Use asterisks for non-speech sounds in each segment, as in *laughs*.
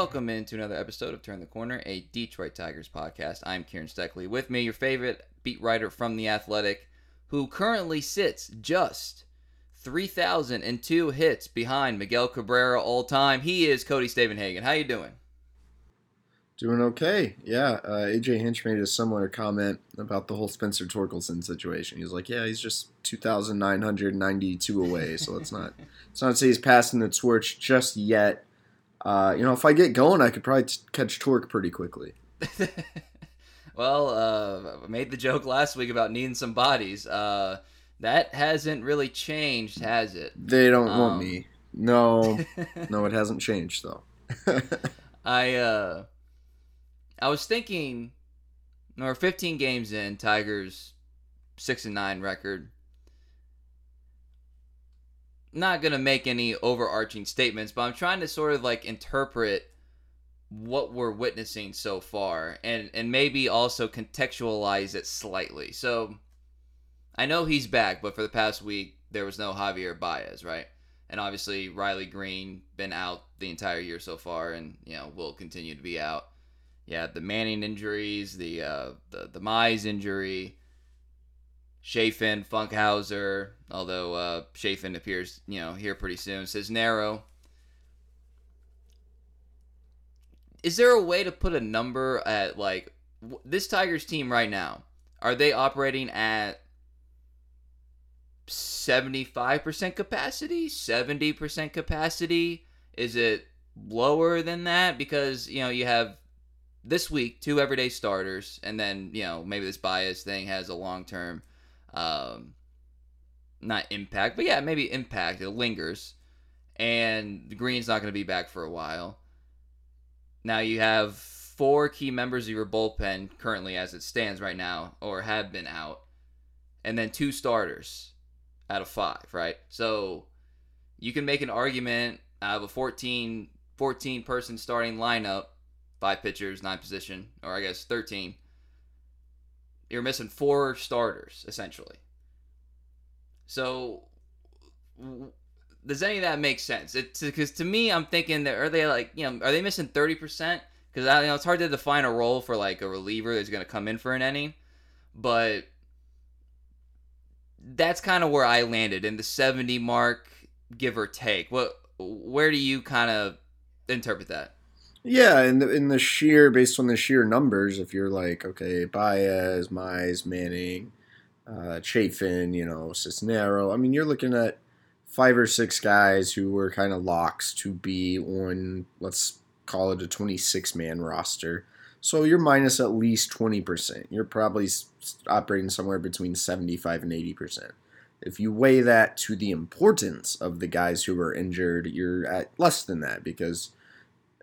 Welcome into another episode of Turn the Corner, a Detroit Tigers podcast. I'm Kieran Steckley. With me, your favorite beat writer from The Athletic, who currently sits just 3,002 hits behind Miguel Cabrera all time. He is Cody Stavenhagen. How you doing? Doing okay. Yeah. Uh, AJ Hinch made a similar comment about the whole Spencer Torkelson situation. He's like, "Yeah, he's just 2,992 away, so let's not *laughs* let's not say he's passing the torch just yet." Uh, you know, if I get going, I could probably t- catch Tork pretty quickly. *laughs* well, uh, I made the joke last week about needing some bodies. Uh, that hasn't really changed, has it? They don't um, want me. No, *laughs* no, it hasn't changed though. *laughs* I uh, I was thinking, we're 15 games in, Tigers six and nine record not going to make any overarching statements, but I'm trying to sort of like interpret what we're witnessing so far and and maybe also contextualize it slightly. So I know he's back, but for the past week there was no Javier Baez, right? And obviously Riley Greene been out the entire year so far and you know will continue to be out. Yeah, the Manning injuries, the uh the the Mize injury, Chafin, Funkhouser, although uh, Chafin appears, you know, here pretty soon. Cisnero. Is there a way to put a number at like w- this Tigers team right now? Are they operating at 75% capacity, 70% capacity? Is it lower than that because, you know, you have this week two everyday starters and then, you know, maybe this Baez thing has a long-term um, not impact, but yeah, maybe impact. It lingers, and Greene's not going to be back for a while. Now you have four key members of your bullpen currently, as it stands right now, or have been out, and then two starters out of five, right? So you can make an argument out of a 14, 14 person starting lineup, five pitchers, nine position, or I guess 13 you're missing four starters essentially. So does any of that make sense? It's because to me, I'm thinking that are they like you know are they missing thirty percent? Because you know it's hard to define a role for like a reliever that's going to come in for an inning, but that's kind of where I landed in the seventy mark, give or take. What where do you kind of interpret that? Yeah, in the in the sheer based on the sheer numbers, if you're like, okay, Baez, Mize, Manning, uh, Chafin, you know, Cisnero, I mean, you're looking at five or six guys who were kind of locks to be on, let's call it a 26 man roster. So you're minus at least 20%. You're probably operating somewhere between 75 and 80%. If you weigh that to the importance of the guys who were injured, you're at less than that because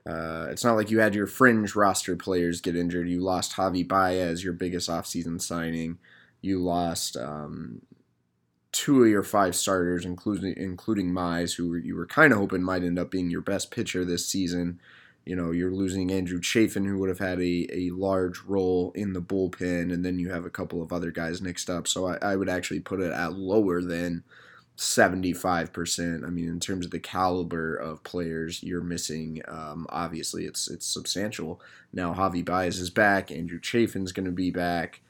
uh, it's not like you had your fringe roster players get injured. You lost Javi Baez, your biggest offseason signing. You lost um, two of your five starters, including including Mize, who you were kind of hoping might end up being your best pitcher this season. You know, you're losing Andrew Chafin, who would have had a, a large role in the bullpen, and then you have a couple of other guys mixed up. So I, I would actually put it at lower than 75%. I mean, in terms of the caliber of players you're missing, um, obviously it's it's substantial. Now Javi Baez is back. Andrew Chafin's going to be back.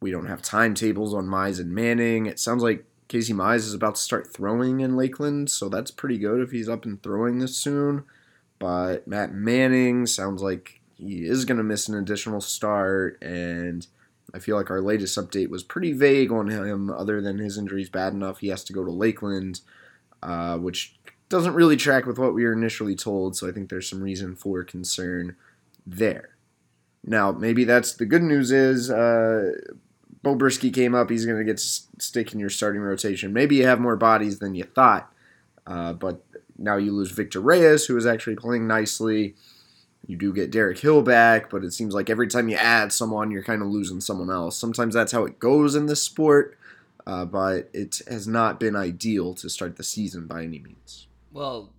We don't have timetables on Mize and Manning. It sounds like Casey Mize is about to start throwing in Lakeland, so that's pretty good if he's up and throwing this soon. But Matt Manning sounds like he is going to miss an additional start, and – I feel like our latest update was pretty vague on him, other than his injury's bad enough he has to go to Lakeland, uh, which doesn't really track with what we were initially told, so I think there's some reason for concern there. Now, maybe that's the good news is uh, Beau Brieske came up. He's going to get stick in your starting rotation. Maybe you have more bodies than you thought, uh, but now you lose Victor Reyes, who is actually playing nicely. You do get Derek Hill back, but it seems like every time you add someone, you're kind of losing someone else. Sometimes that's how it goes in this sport, uh, but it has not been ideal to start the season by any means. Well,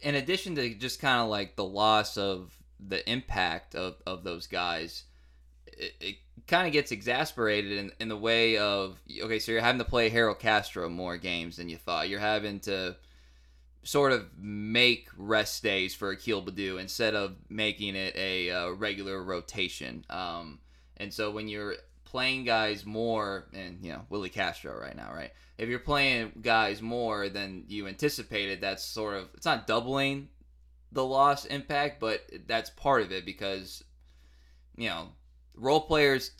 in addition to just kind of like the loss of the impact of, of those guys, it, it kind of gets exasperated in, in the way of okay, so you're having to play Harold Castro more games than you thought. You're having to sort of make rest days for Akil Baddoo instead of making it a uh, regular rotation. Um, and so when you're playing guys more, and you know Willi Castro right now, right? If you're playing guys more than you anticipated, that's sort of it's not doubling the loss impact, but that's part of it because you know role players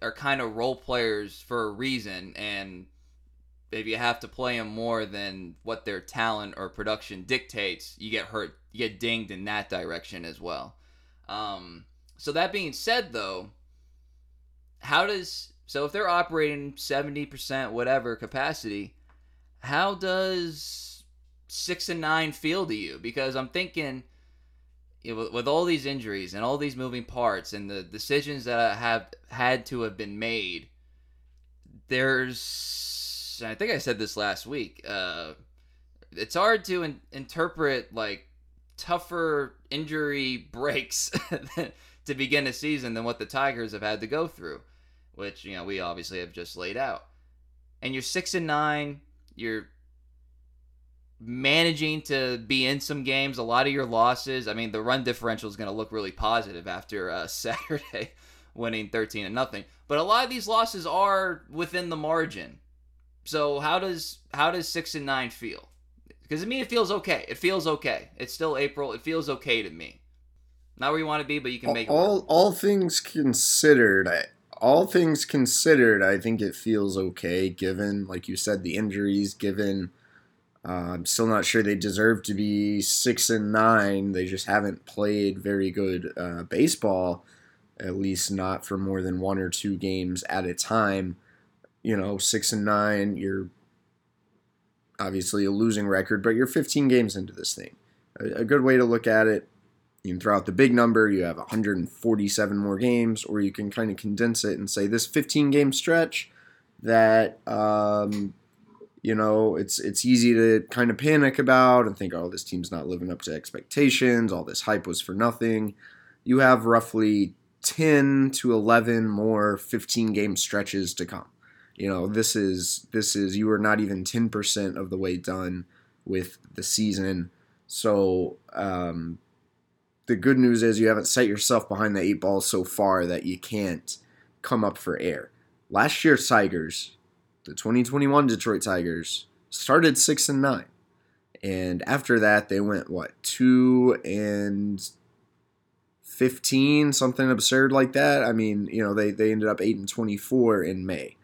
are kind of role players for a reason, and if you have to play them more than what their talent or production dictates, you get hurt, you get dinged in that direction as well. Um, so that being said, though, how does so if they're operating seventy percent whatever capacity, how does six and nine feel to you? Because I'm thinking. You know, with, with all these injuries and all these moving parts and the decisions that have had to have been made, there's I think I said this last week. Uh, it's hard to in- interpret like tougher injury *laughs* breaks *laughs* to begin a season than what the Tigers have had to go through, which you know we obviously have just laid out. And you're six and nine. You're managing to be in some games. A lot of your losses. I mean, the run differential is going to look really positive after uh, *laughs* Saturday, winning thirteen and nothing. But a lot of these losses are within the margin. So how does how does six and nine feel? Because to me, it feels okay. It feels okay. It's still April. It feels okay to me. Not where you want to be, but you can make all, it. Work. All things considered, I, all things considered, I think it feels okay. Given, like you said, the injuries. Given, uh, I'm still not sure they deserve to be six and nine. They just haven't played very good uh, baseball, at least not for more than one or two games at a time. You know, six and nine. You're obviously a losing record, but you're 15 games into this thing. A, a good way to look at it you can throw out the big number, you have 147 more games, or you can kind of condense it and say this 15 game stretch that um, you know it's it's easy to kind of panic about and think, oh, this team's not living up to expectations. All this hype was for nothing. You have roughly 10 to 11 more 15 game stretches to come. You know, this is this is you are not even 10% of the way done with the season. So um, the good news is you haven't set yourself behind the eight ball so far that you can't come up for air. Last year's Tigers, the 2021 Detroit Tigers, started six and nine, and after that they went what two and 15 something absurd like that i mean you know they, they ended up 8 and 24 in may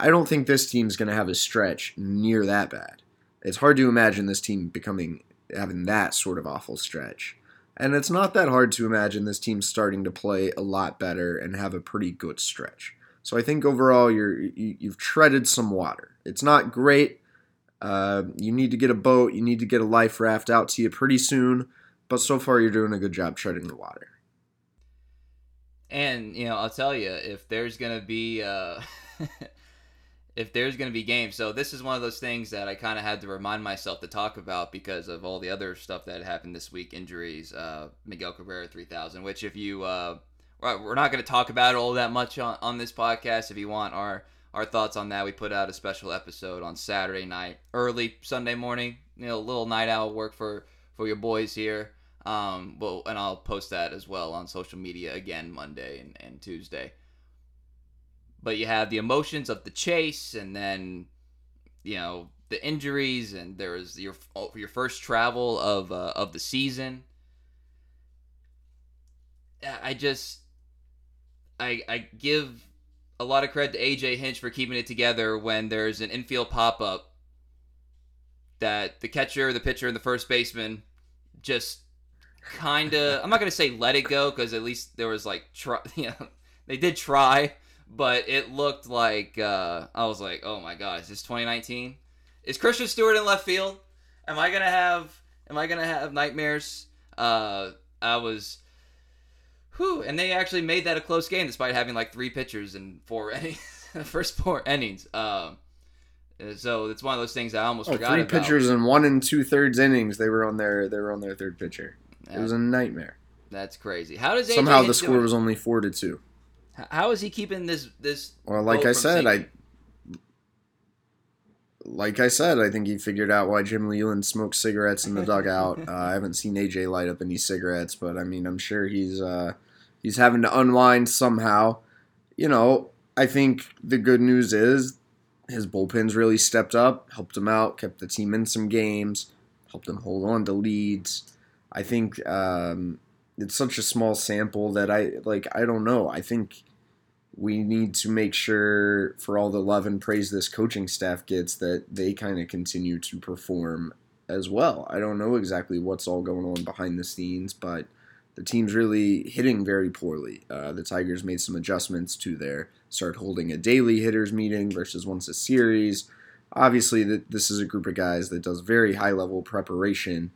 i don't think this team's going to have a stretch near that bad it's hard to imagine this team becoming having that sort of awful stretch and it's not that hard to imagine this team starting to play a lot better and have a pretty good stretch. So I think overall you're you, you've treaded some water. It's not great. Uh, you need to get a boat. You need to get a life raft out to you pretty soon. But so far you're doing a good job treading the water. And you know, I'll tell you, if there's gonna be uh, *laughs* if there's going to be games. So this is one of those things that I kind of had to remind myself to talk about because of all the other stuff that happened this week, injuries, uh, Miguel Cabrera 3000, which if you, uh, we're not going to talk about all that much on, on this podcast. If you want our, our thoughts on that, we put out a special episode on Saturday night, early Sunday morning, you know, a little night owl work for, for your boys here. Um, well, and I'll post that as well on social media again Monday and, and Tuesday but you have the emotions of the chase and then you know the injuries and there was your your first travel of uh, of the season. I just i i give a lot of credit to aj hinch for keeping it together when there's an infield pop-up that the catcher the pitcher and the first baseman just kind of i'm not going to say let it go because at least there was like try *laughs* you know they did try but it looked like uh, I was like, oh my god, is this 2019? Is Christin Stewart in left field? Am I gonna have Am I gonna have nightmares? Uh, I was, whew, and they actually made that a close game despite having like three pitchers and four *laughs* innings, the first four innings. Um, so it's one of those things I almost oh, forgot three about. pitchers and one and two thirds innings. They were on their they were on their third pitcher. Yeah. It was a nightmare. That's crazy. How does somehow the score was only four to two? How is he keeping this this? Well, like I said, I like I said, I think he figured out why Jim Leyland smokes cigarettes in the dugout. *laughs* uh, I haven't seen AJ light up any cigarettes, but I mean, I'm sure he's uh, he's having to unwind somehow. You know, I think the good news is his bullpen's really stepped up, helped him out, kept the team in some games, helped them hold on to leads. I think um, it's such a small sample that I like. I don't know. I think we need to make sure, for all the love and praise this coaching staff gets, that they kind of continue to perform as well. I don't know exactly what's all going on behind the scenes, but the team's really hitting very poorly. Uh, the Tigers made some adjustments to their start holding a daily hitters meeting versus once a series. Obviously, that this is a group of guys that does very high level preparation.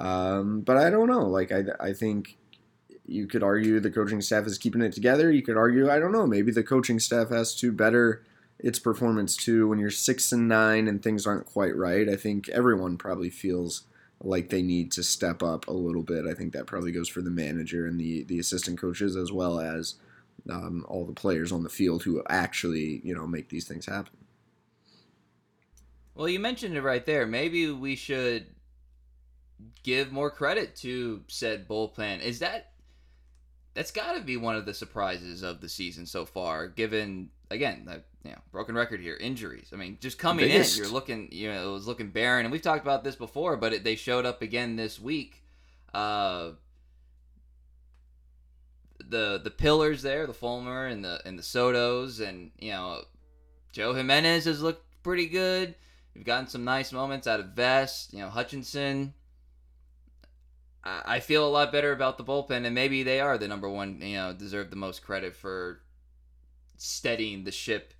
Um, but I don't know. Like I, I think you could argue the coaching staff is keeping it together. You could argue, I don't know, maybe the coaching staff has to better its performance too. When you're six and nine and things aren't quite right, I think everyone probably feels like they need to step up a little bit. I think that probably goes for the manager and the the assistant coaches as well as um, all the players on the field who actually you know make these things happen. Well, you mentioned it right there. Maybe we should give more credit to said bullpen. Is that that's got to be one of the surprises of the season so far, given again the you know broken record here, injuries. I mean, just coming in, you're looking you know it was looking barren, and we've talked about this before, but it, they showed up again this week. Uh, the the pillars there, the Fulmer and the and the Sotos, and you know Joe Jimenez has looked pretty good. We've gotten some nice moments out of Vest, you know Hutchison. I feel a lot better about the bullpen, and maybe they are the number one. You know, deserve the most credit for steadying the ship,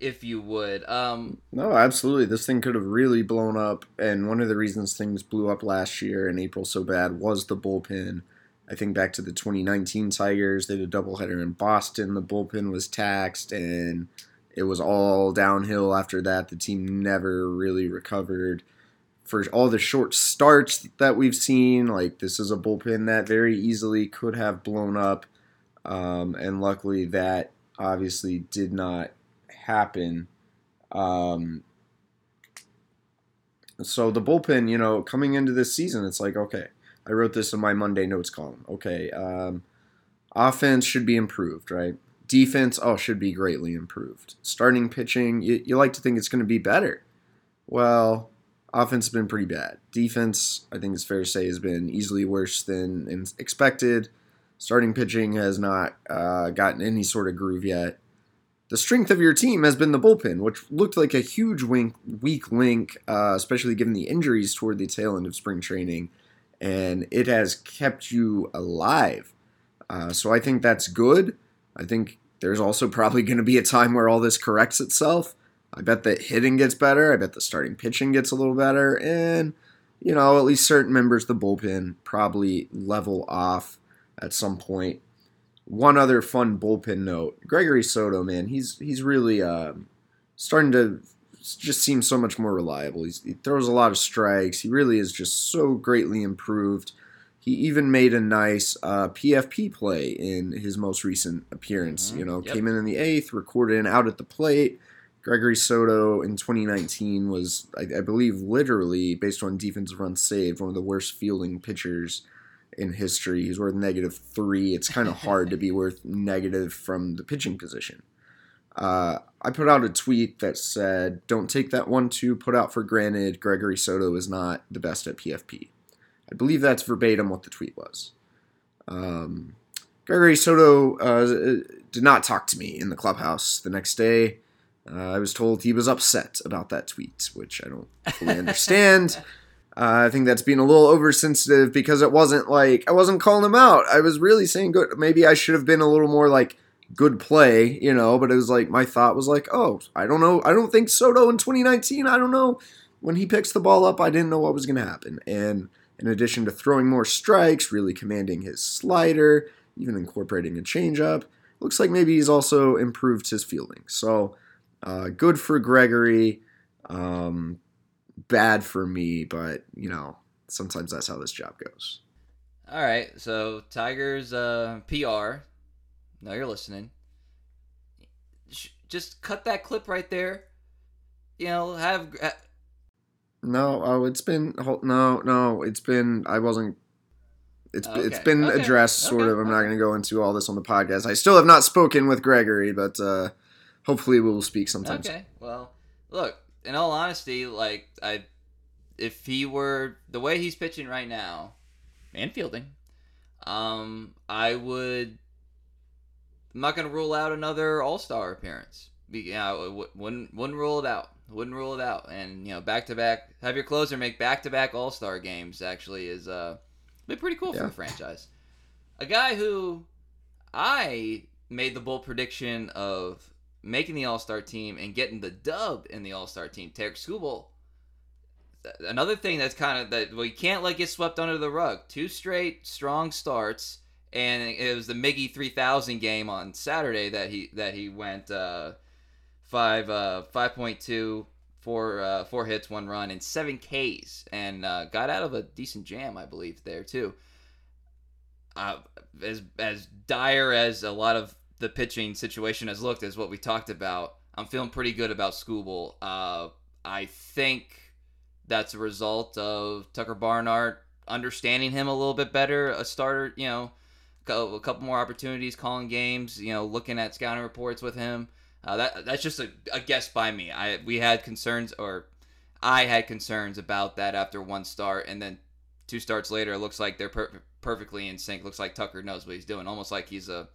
if you would. Um, no, absolutely. This thing could have really blown up, and one of the reasons things blew up last year in April so bad was the bullpen. I think back to the 2019 Tigers, they did a doubleheader in Boston. The bullpen was taxed, and it was all downhill after that. The team never really recovered for all the short starts that we've seen, like this is a bullpen that very easily could have blown up. Um, and luckily, that obviously did not happen. Um, so the bullpen, you know, coming into this season, it's like, okay, I wrote this in my Monday notes column. Okay, um, offense should be improved, right? Defense, oh, should be greatly improved. Starting pitching, you, you like to think it's going to be better. Well, Offense has been pretty bad. Defense, I think it's fair to say, has been easily worse than expected. Starting pitching has not uh, gotten any sort of groove yet. The strength of your team has been the bullpen, which looked like a huge wink, weak link, uh, especially given the injuries toward the tail end of spring training, and it has kept you alive. Uh, so I think that's good. I think there's also probably going to be a time where all this corrects itself. I bet that hitting gets better. I bet the starting pitching gets a little better. And, you know, at least certain members of the bullpen probably level off at some point. One other fun bullpen note Gregory Soto, man, he's he's really uh, starting to just seem so much more reliable. He's, he throws a lot of strikes. He really is just so greatly improved. He even made a nice uh, PFP play in his most recent appearance. Mm-hmm. You know, yep. came in in the eighth, recorded an out at the plate Gregory Soto in 2019 was, I, I, believe, literally based on defensive runs saved, one of the worst fielding pitchers in history. He's worth negative three. It's kind of *laughs* hard to be worth negative from the pitching position. Uh, I put out a tweet that said, "Don't take that one-two put out for granted. Gregory Soto is not the best at PFP." I believe that's verbatim what the tweet was. Um, Gregory Soto uh, did not talk to me in the clubhouse the next day. Uh, I was told he was upset about that tweet, which I don't fully understand. *laughs* Uh, I think that's being a little oversensitive because it wasn't like I wasn't calling him out. I was really saying good. Maybe I should have been a little more like good play, you know. But it was like my thought was like, oh, I don't know. I don't think Soto in 2019. I don't know when he picks the ball up. I didn't know what was going to happen. And in addition to throwing more strikes, really commanding his slider, even incorporating a changeup, looks like maybe he's also improved his fielding. So. Uh, good for Gregory. Um, bad for me, but you know, sometimes that's how this job goes. All right, so Tigers uh, PR. No, you're listening. Just cut that clip right there. you know have no, oh, it's been no, no, it's been I wasn't. It's Okay, it's been okay, addressed sort okay, of. I'm not going to go into all this on the podcast. I still have not spoken with Gregory, but uh, hopefully we will speak sometimes. Okay. Well, look, in all honesty, like I if he were the way he's pitching right now and fielding, um, I would I'm not gonna rule out another all star appearance. Be, you know, wouldn't wouldn't rule it out. Wouldn't rule it out. And you know, back to back have your closer make back to back all star games actually is uh been pretty cool for the franchise. A guy who I made the bold prediction of making the All Star team and getting the dub in the All Star team, Tarek Skubal. Another thing that's kind of that we can't let get swept under the rug. Two straight strong starts, and it was the Miggy three thousand game on Saturday that he that he went uh, five uh, five point two. Four, uh, four hits, one run, and seven Ks, and uh, got out of a decent jam, I believe, there too uh, as as dire as a lot of the pitching situation has looked, as what we talked about, I'm feeling pretty good about Skubal. Uh, I think that's a result of Tucker Barnhart understanding him a little bit better. A starter, you know, a couple more opportunities, calling games, you know, looking at scouting reports with him. Uh, that that's just a, a guess by me. I we had concerns, or I had concerns about that after one start, and then two starts later, it looks like they're per- perfectly in sync. Looks like Tucker knows what he's doing, almost like he's a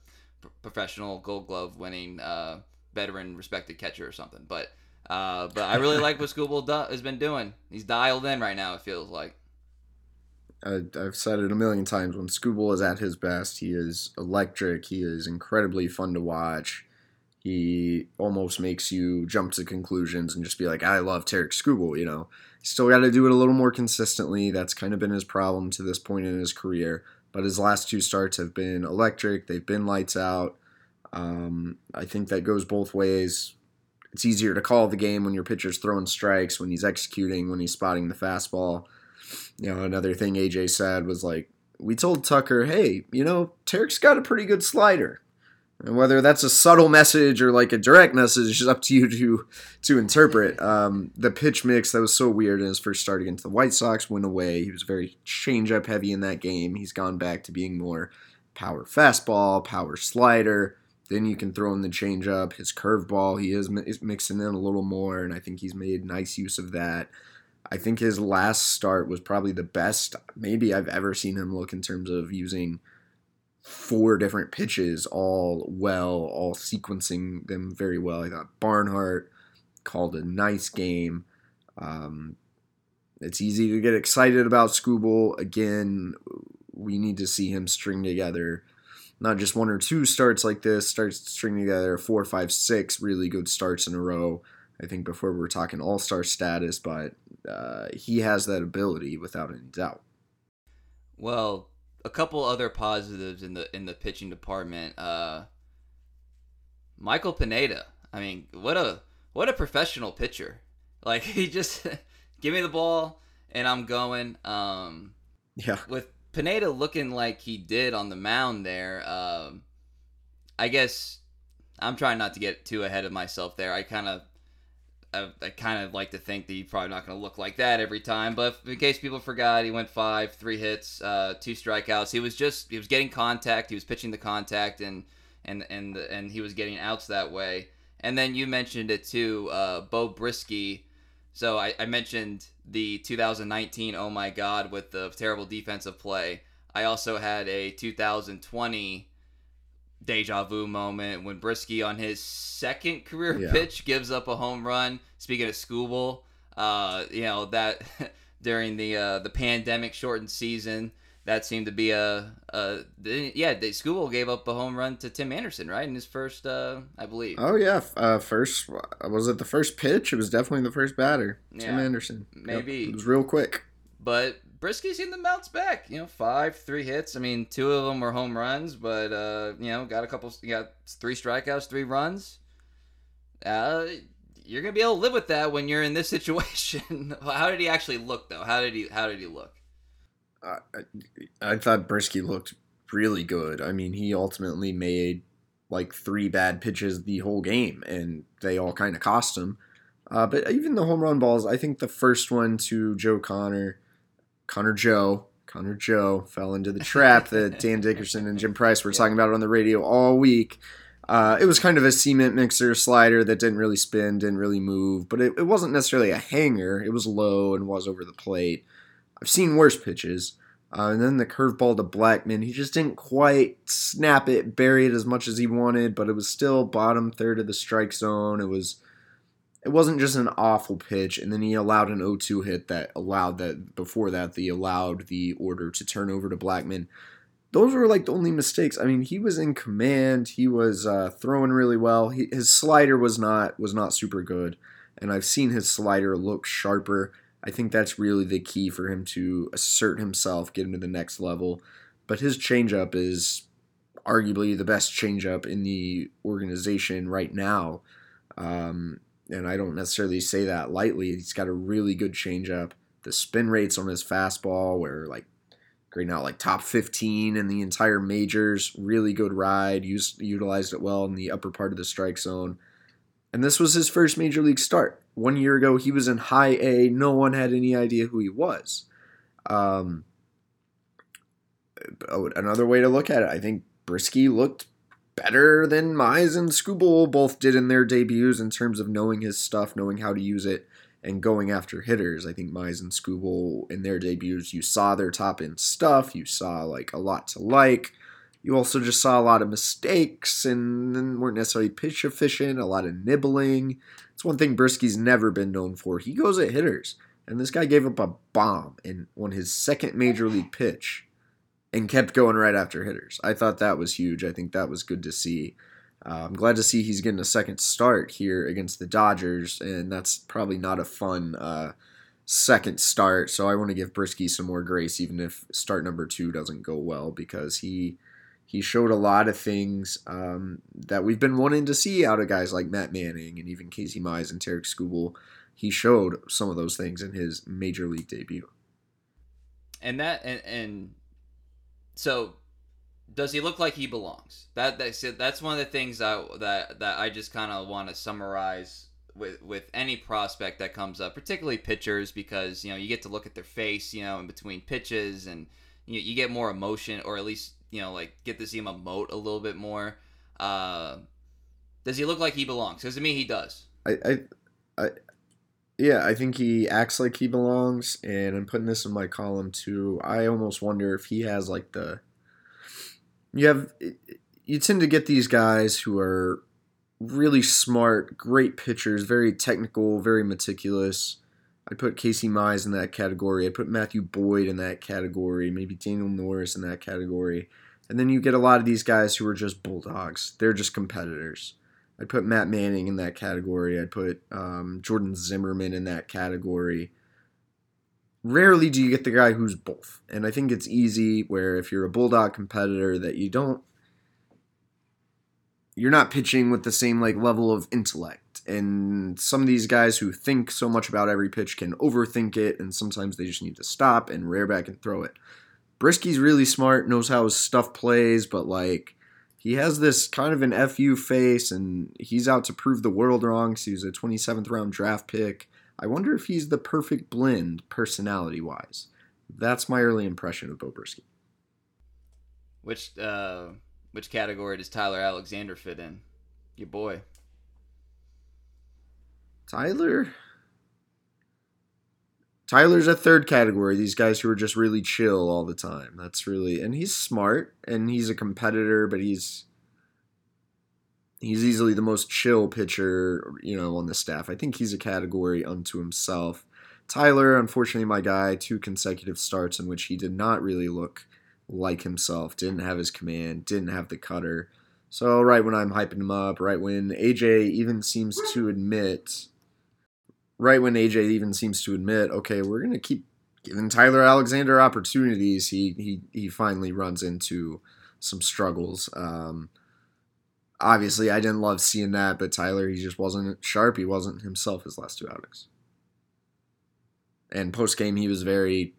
professional Gold Glove winning uh, veteran respected catcher or something. But uh, but I really like what *laughs* Skubal do- has been doing. He's dialed in right now. It feels like. I, I've said it a million times. When Skubal is at his best, he is electric. He is incredibly fun to watch. He almost makes you jump to conclusions and just be like, I love Tarek Skubal, you know. Still got to do it a little more consistently. That's kind of been his problem to this point in his career. But his last two starts have been electric. They've been lights out. Um, I think that goes both ways. It's easier to call the game when your pitcher's throwing strikes, when he's executing, when he's spotting the fastball. You know, another thing AJ said was like, we told Tucker, hey, you know, Tarek's got a pretty good slider. And whether that's a subtle message or like a direct message is up to you to to interpret. Um, the pitch mix that was so weird in his first start against the White Sox went away. He was very changeup heavy in that game. He's gone back to being more power fastball, power slider. Then you can throw in the changeup, his curveball. He is, mi- is mixing in a little more, and I think he's made nice use of that. I think his last start was probably the best maybe I've ever seen him look in terms of using four different pitches all well, all sequencing them very well. I thought Barnhart called a nice game. Um, it's easy to get excited about Skubal. Again, we need to see him string together not just one or two starts like this, starts stringing together four, five, six really good starts in a row. I think before we were talking all star status, but uh, he has that ability without any doubt. Well, a couple other positives in the in the pitching department. Uh, Michael Pineda. I mean, what a what a professional pitcher. Like *laughs* he just give me the ball and I'm going. Um, Yeah. with Pineda looking like he did on the mound there, um, I guess I'm trying not to get too ahead of myself there. I kind of, I, I kind of like to think that he's probably not going to look like that every time. But in case people forgot, he went five, three hits, uh, two strikeouts. He was just he was getting contact. He was pitching the contact, and and and and he was getting outs that way. And then you mentioned it too, uh, Beau Brieske. So I, I mentioned the 2019 oh my god with the terrible defensive play. I also had a 2020 deja vu moment when Brieske on his second career Yeah. pitch gives up a home run. Speaking of Skubal, uh, you know that *laughs* during the uh, the pandemic shortened season, that seemed to be a, a yeah. The Skubal gave up a home run to Tim Anderson, right, in his first, uh, I believe. Oh yeah. Uh, first was it the first pitch? It was definitely the first batter. Tim Yeah, Anderson. Yep, maybe. it was real quick. But Brieske seemed to bounce back. You know, five, three hits. I mean, two of them were home runs, but uh, you know, got a couple. You got three strikeouts, three runs. Uh, you're gonna be able to live with that when you're in this *laughs* situation. how did he actually look, though? How did he? How did he look? I, I thought Brieske looked really good. I mean, he ultimately made like three bad pitches the whole game, and they all kind of cost him. Uh, but even the home run balls, I think the first one to Joe Connor, Connor Joe, Connor Joe fell into the trap that *laughs* Dan Dickerson and Jim Price were Yeah. talking about on the radio all week. Uh, it was kind of a cement mixer slider that didn't really spin, didn't really move, but it, it wasn't necessarily a hanger. It was low and was over the plate. I've seen worse pitches. Uh, and then the curveball to Blackmon, he just didn't quite snap it, bury it as much as he wanted, but it was still bottom third of the strike zone. It was, it wasn't just an awful pitch. And then he allowed an 0-2 hit that allowed that before that they allowed the order to turn over to Blackmon. Those were like the only mistakes. I mean, he was in command. He was uh, throwing really well. He, his slider was not was not super good, and I've seen his slider look sharper. I think that's really the key for him to assert himself, get him to the next level. But his changeup is arguably the best changeup in the organization right now. Um, and I don't necessarily say that lightly. He's got a really good changeup. The spin rates on his fastball were like great now, like top 15 in the entire majors. Really good ride. Used, utilized it well in the upper part of the strike zone. And this was his first major league start. One year ago, he was in high A. No one had any idea who he was. Um, oh, another way to look at it, I think Brieske looked better than Mize and Skubal both did in their debuts in terms of knowing his stuff, knowing how to use it, and going after hitters. I think Mize and Skubal in their debuts, you saw their top end stuff. You saw like a lot to like. You also just saw a lot of mistakes and weren't necessarily pitch efficient, a lot of nibbling. It's one thing Brieske's never been known for. He goes at hitters. And this guy gave up a bomb in on his second major league pitch and kept going right after hitters. I thought that was huge. I think that was good to see. Uh, I'm glad to see he's getting a second start here against the Dodgers, and that's probably not a fun uh, second start. So I want to give Brieske some more grace, even if start number two doesn't go well, because he he showed a lot of things um, that we've been wanting to see out of guys like Matt Manning and even Casey Mize and Tarek Skubal. He showed some of those things in his major league debut. and that and, and so does he look like he belongs? That that's that's one of the things that that that i just kind of want to summarize with with any prospect that comes up particularly pitchers because you know you get to look at their face you know in between pitches and you, you get more emotion or at least you know like get to see him emote a little bit more. Uh does he look like he belongs? Because to me he does. I, I, I, yeah, I think he acts like he belongs, and I'm putting this in my column too. I almost wonder if he has like the. You have, you tend to get these guys who are really smart, great pitchers, very technical, very meticulous. I'd put Casey Mize in that category. I'd put Matthew Boyd in that category. Maybe Daniel Norris in that category. And then you get a lot of these guys who are just bulldogs. They're just competitors. I'd put Matt Manning in that category. I'd put um, Jordan Zimmermann in that category. Rarely do you get the guy who's both. And I think it's easy where if you're a Bulldog competitor that you don't you're not pitching with the same like level of intellect. And some of these guys who think so much about every pitch can overthink it and sometimes they just need to stop and rear back and throw it. Brieske's really smart, knows how his stuff plays, but like he has this kind of an FU face and he's out to prove the world wrong. So he's a 27th round draft pick. I wonder if he's the perfect blend personality wise. That's my early impression of Beau Brieske. which uh which category does tyler alexander fit in your boy Tyler. Tyler's a third category. These guys who are just really chill all the time. That's really and he's smart and he's a competitor, but he's he's easily the most chill pitcher, you know, on the staff. I think he's a category unto himself. Tyler, unfortunately, my guy, two consecutive starts in which he did not really look like himself, didn't have his command, didn't have the cutter. So, right when I'm hyping him up, right when AJ even seems to admit, right when AJ even seems to admit, okay, we're going to keep giving Tyler Alexander opportunities, he, he, he finally runs into some struggles. Um, obviously, I didn't love seeing that, but Tyler, he just wasn't sharp. He wasn't himself his last two outings. And post game, he was very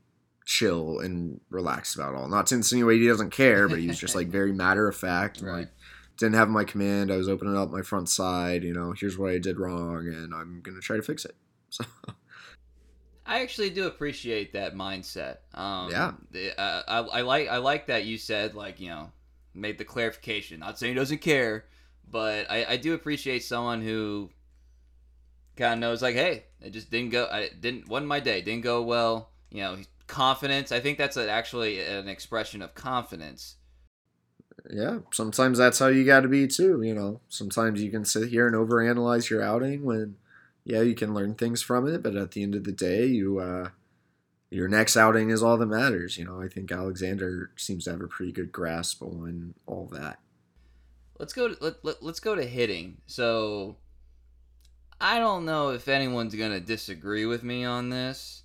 chill and relaxed about all. Not to insinuate he doesn't care, but he was just like very matter of fact. *laughs* Right. Like didn't have my command. I was opening up my front side. You know, here's what I did wrong, and I'm gonna try to fix it. So. I actually do appreciate that mindset. Um, Yeah. the- uh, I, I like I like that you said like you know made the clarification. Not saying he doesn't care, but I, I do appreciate someone who kind of knows like, hey, it just didn't go. I didn't wasn't my day. Didn't go well. You know, confidence. I think that's a, actually an expression of confidence. yeah, sometimes that's how you got to be too. You know, sometimes you can sit here and overanalyze your outing when, yeah, you can learn things from it, but at the end of the day, you uh, your next outing is all that matters. You know, I think Alexander seems to have a pretty good grasp on all that. Let's go. To, let, let, let's go to hitting. So, I don't know if anyone's gonna disagree with me on this,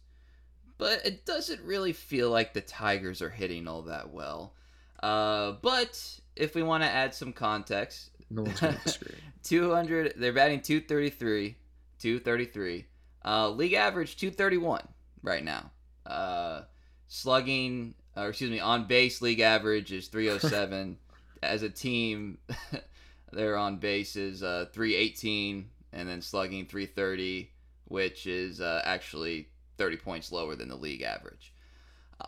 but it doesn't really feel like the Tigers are hitting all that well. Uh, but if we want to add some context, No one's gonna disagree. *laughs* 200. They're batting 233, 233. Uh, league average 231 right now. Uh, slugging, or excuse me, on base league average is 307. *laughs* As a team, *laughs* they're on base is uh, 318, and then slugging 330, which is uh, actually 30 points lower than the league average. Uh,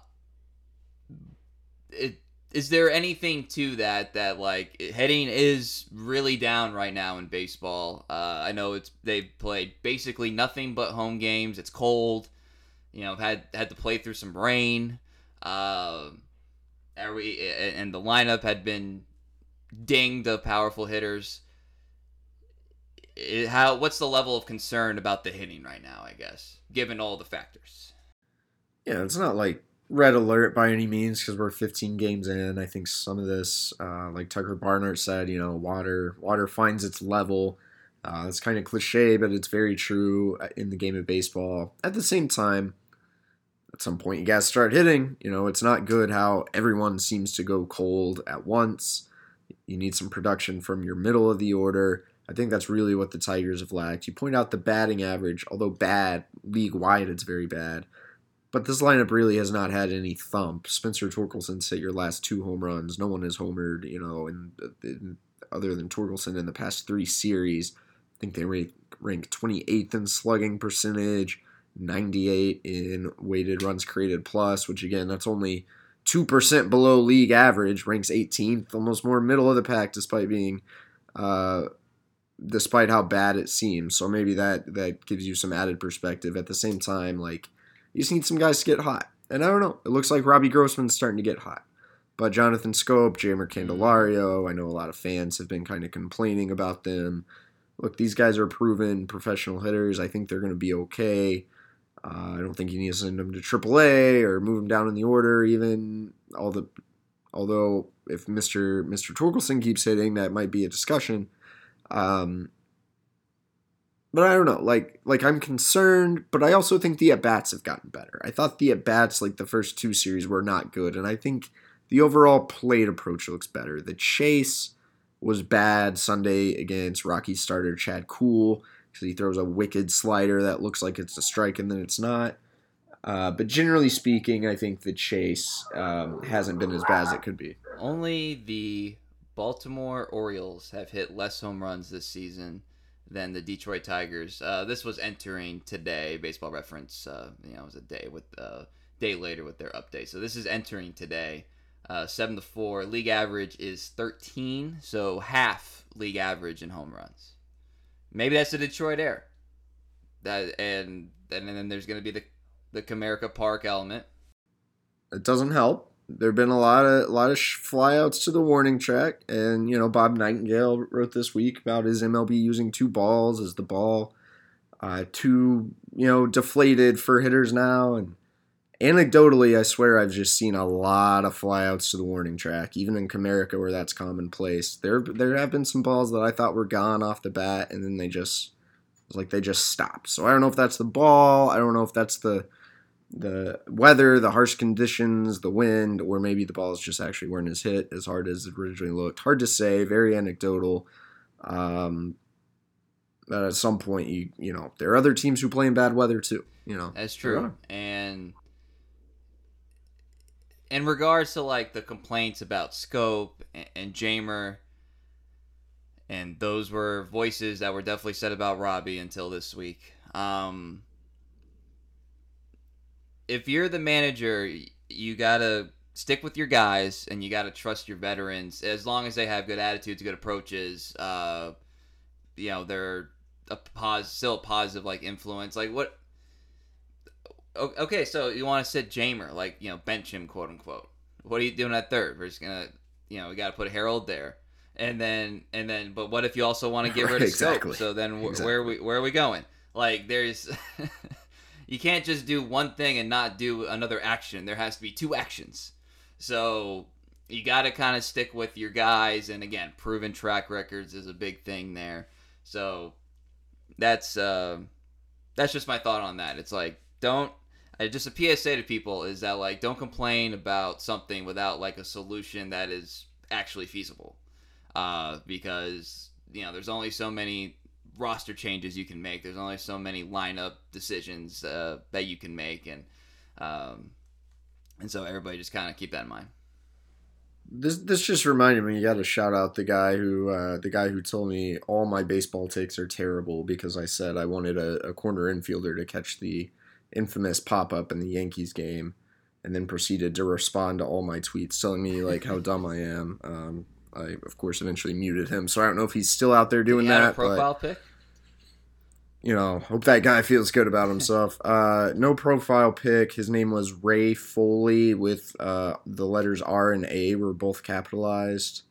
it is there anything to that that like heading is really down right now in baseball? Uh, i know it's they've played basically nothing but home games. It's cold. You know had had to play through some rain. Uh, are we, and the lineup had been dinged of powerful hitters. It- how what's the level of concern about the hitting right now i guess given all the factors? Yeah, it's not like red alert by any means because we're 15 games in. I think some of this, uh, like Tucker Barnhart said, you know, water water finds its level. Uh, it's kind of cliche, but it's very true uh, in the game of baseball. At the same time, at some point you gotta start hitting. You know, it's not good how everyone seems to go cold at once. You need some production from your middle of the order. I think that's really what the Tigers have lacked. You point out the batting average, although bad league wide, it's very bad. But this lineup really has not had any thump. Spencer Torkelson hit your last two home runs. No one has homered, you know, in, in other than Torkelson in the past three series. I think they rank, rank 28th in slugging percentage, 98 in weighted runs created plus, which again, that's only 2% below league average, ranks 18th, almost more middle of the pack despite being uh, despite how bad it seems. So maybe that that gives you some added perspective. At the same time, like you just need some guys to get hot. And I don't know. It looks like Robbie Grossman's starting to get hot. But Jonathan Schoop, Jeimer Candelario, I know a lot of fans have been kind of complaining about them. Look, these guys are proven professional hitters. I think they're going to be okay. Uh, I don't think you need to send them to AAA or move them down in the order. Even all the, although if Mister Mister Torkelson keeps hitting, that might be a discussion. Um, but I don't know. Like like I'm concerned, but I also think the at bats have gotten better. I thought the at bats like the first two series were not good, and I think the overall plate approach looks better. The chase was bad Sunday against Rocky starter Chad Kuhl because he throws a wicked slider that looks like it's a strike and then it's not. Uh, but generally speaking, I think the chase um, hasn't been as bad as it could be. Only the Baltimore Orioles have hit less home runs this season than the Detroit Tigers. Uh, this was entering today. Baseball Reference, uh, you know, it was a day with uh, day later with their update. So this is entering today. Uh, seven to four. League average is thirteen, so half league average in home runs. Maybe that's the Detroit air. That and and then there's going to be the the Comerica Park element. It doesn't help. There've been a lot of a lot of flyouts to the warning track, and you know Bob Nightingale wrote this week about his MLB using two balls as the ball, uh, too you know deflated for hitters now. And anecdotally, I swear I've just seen a lot of flyouts to the warning track, even in Comerica where that's commonplace. There there have been some balls that I thought were gone off the bat, and then they just like they just stopped. So I don't know if that's the ball. I don't know if that's the the weather, the harsh conditions, the wind, or maybe the balls just actually weren't as hit as hard as it originally looked. Hard to say. Very anecdotal. Um, but at some point, you you know there are other teams who play in bad weather too. You know That's true. And in regards to like the complaints about Schoop and, and Jeimer, and those were voices that were definitely said about Robbie until this week. Um, if you're the manager, you gotta stick with your guys and you gotta trust your veterans as long as they have good attitudes, good approaches. Uh, you know, they're a pos- still a positive like influence. Like what? Okay, so you want to sit Jeimer, like you know, bench him, quote unquote. What are you doing at third? We're just gonna, you know, we got to put Harold there, and then and then. But what if you also want to get *laughs* rid of exactly. Schoop? So then wh- exactly. where are we where are we going? Like there's. *laughs* you can't just do one thing and not do another action. There has to be two actions. So you got to kind of stick with your guys, and again, proven track records is a big thing there. So that's uh, that's just my thought on that. It's like don't just a PSA to people is that like don't complain about something without like a solution that is actually feasible, uh, because you know there's only so many roster changes you can make. There's only so many lineup decisions uh, that you can make, and um, and so everybody just kind of keep that in mind. This this just reminded me. You got to shout out the guy who uh, the guy who told me all my baseball takes are terrible because I said I wanted a, a corner infielder to catch the infamous pop up in the Yankees game, and then proceeded to respond to all my tweets telling me like how *laughs* dumb I am. Um, I of course eventually muted him, so I don't know if he's still out there doing that. profile but, pic. You know, hope that guy *laughs* feels good about himself. uh, no profile pic. His name was Ray Foley with uh, the letters R and A were both capitalized.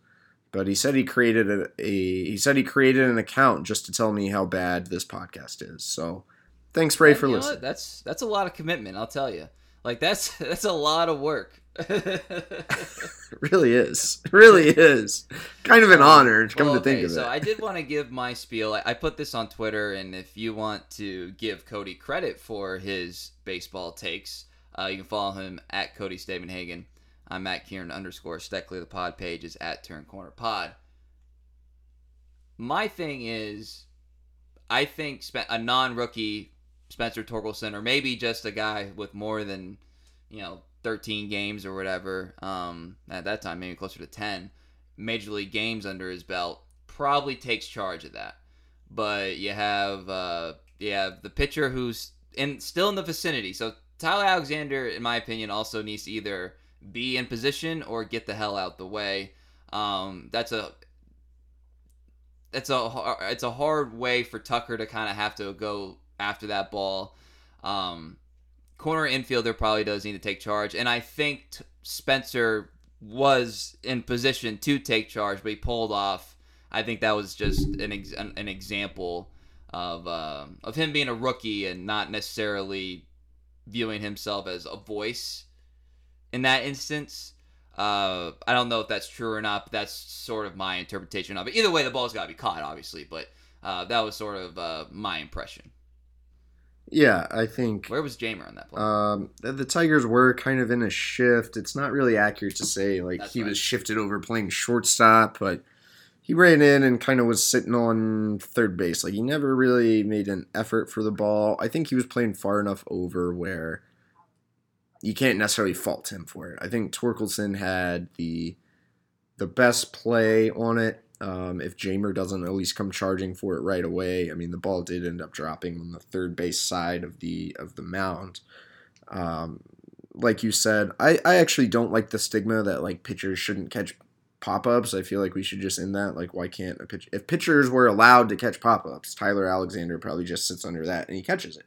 But he said he created a, a he said he created an account just to tell me how bad this podcast is. So thanks Ray for listening. That's that's a lot of commitment, I'll tell you. Like that's *laughs* that's a lot of work. *laughs* really is. Really is. Kind of an honor to come well, to think of so it. So I did want to give my spiel. I, I put this on Twitter, and if you want to give Cody credit for his baseball takes, uh, you can follow him at Cody Stavenhagen. I'm at Kieran underscore Steckley. The pod page is at Turn Corner Pod. My thing is, I think a non-rookie Spencer Torkelson, or maybe just a guy with more than you know 13 games or whatever. Um, at that time, maybe closer to 10 major league games under his belt. Probably takes charge of that. But you have uh, you have the pitcher who's in still in the vicinity. So Tyler Alexander, in my opinion, also needs to either be in position or get the hell out the way. Um, that's a it's a it's a hard way for Tucker to kind of have to go after that ball. Um, corner infielder probably does need to take charge, and I think t- Spencer was in position to take charge, but he pulled off. I think that was just an ex- an, example of um, of him being a rookie and not necessarily viewing himself as a voice in that instance. Uh, I don't know if that's true or not, but that's sort of my interpretation of it. Either way, the ball's got to be caught, obviously, but uh, that was sort of uh, my impression. Yeah, I think. Where was Jeimer on that play? Um, the, the, Tigers were kind of in a shift. It's not really accurate to say like That's he right. was shifted over playing shortstop, but he ran in and kind of was sitting on third base. Like he never really made an effort for the ball. I think he was playing far enough over where you can't necessarily fault him for it. I think Torkelson had the the best play on it. Um, if Jeimer doesn't at least come charging for it right away, I mean the ball did end up dropping on the third base side of the of the mound. Um, like you said, I, I actually don't like the stigma that like pitchers shouldn't catch pop ups. I feel like we should just end that. Like, why can't a pitch? If pitchers were allowed to catch pop ups, Tyler Alexander probably just sits under that and he catches it.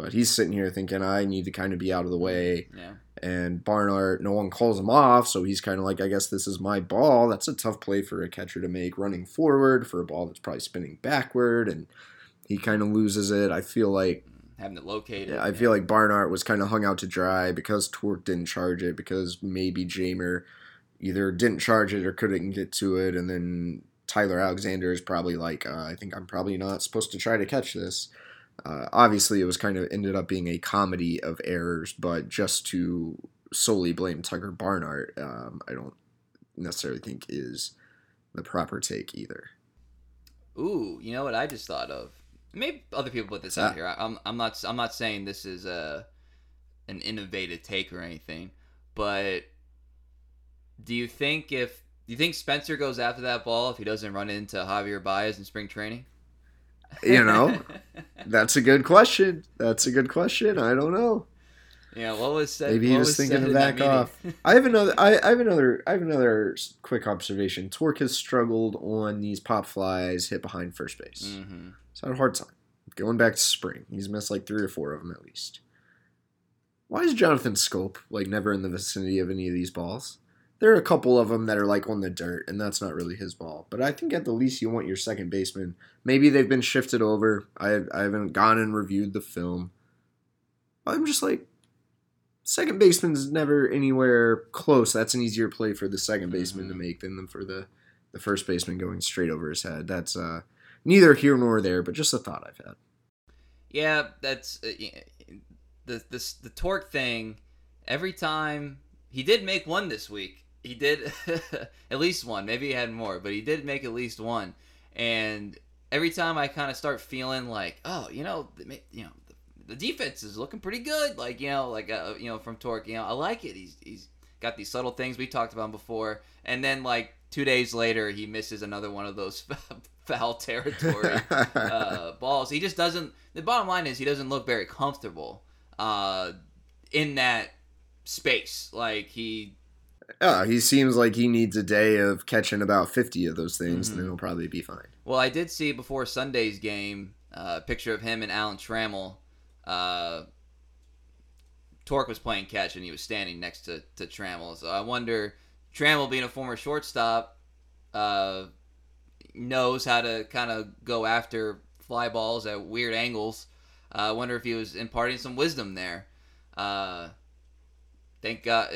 But he's sitting here thinking, I need to kind of be out of the way. Yeah. And Barnhart, no one calls him off, so he's kind of like, I guess this is my ball. That's a tough play for a catcher to make, running forward for a ball that's probably spinning backward, and he kind of loses it. I feel like having it located. Yeah, I feel like Barnhart was kind of hung out to dry because Tork didn't charge it, because maybe Jeimer either didn't charge it or couldn't get to it, and then Tyler Alexander is probably like, uh, I think I'm probably not supposed to try to catch this. Uh, obviously, it was kind of ended up being a comedy of errors, but just to solely blame Tucker Barnhart, um, I don't necessarily think is the proper take either. Ooh, you know what I just thought of? Maybe other people put this out here. I'm, I'm not I'm not saying this is a an innovative take or anything, but do you think if Do you think Spencer goes after that ball if he doesn't run into Javier Baez in spring training? You know, that's a good question. That's a good question. I don't know. Yeah, what was said? Maybe he what was thinking to back off. *laughs* I have another. I, I have another. I have another quick observation. Tork has struggled on these pop flies hit behind first base. Mhm. He's had a hard time going back to spring. He's missed like three or four of them at least. Why is Jonathan Schoop like never in the vicinity of any of these balls? There are a couple of them that are like on the dirt, and that's not really his ball. But I think at the least you want your second baseman. Maybe they've been shifted over. I I haven't gone and reviewed the film. I'm just like, second baseman's never anywhere close. That's an easier play for the second baseman to Mhm. make than for the the first baseman going straight over his head. That's uh neither here nor there, but just a thought I've had. Yeah, that's uh, the the the Tork thing. Every time he did make one this week, he did *laughs* at least one. Maybe he had more, but he did make at least one. And every time I kind of start feeling like, oh, you know, the you know, the, the defense is looking pretty good. Like you know, like uh, you know, from Tork, you know, I like it. He's he's got these subtle things we talked about before, and then like two days later, he misses another one of those *laughs* foul territory *laughs* uh, balls. He just doesn't. The bottom line is he doesn't look very comfortable uh, in that space. Like he, yeah, he seems like he needs a day of catching about 50 of those things, Mhm. and then he'll probably be fine. well, I did see before Sunday's game uh, a picture of him and Alan Trammell. Uh, Tork was playing catch and he was standing next to, to Trammell. So I wonder, Trammell being a former shortstop, uh, knows how to kind of go after fly balls at weird angles. Uh, I wonder if he was imparting some wisdom there. Uh, thank God,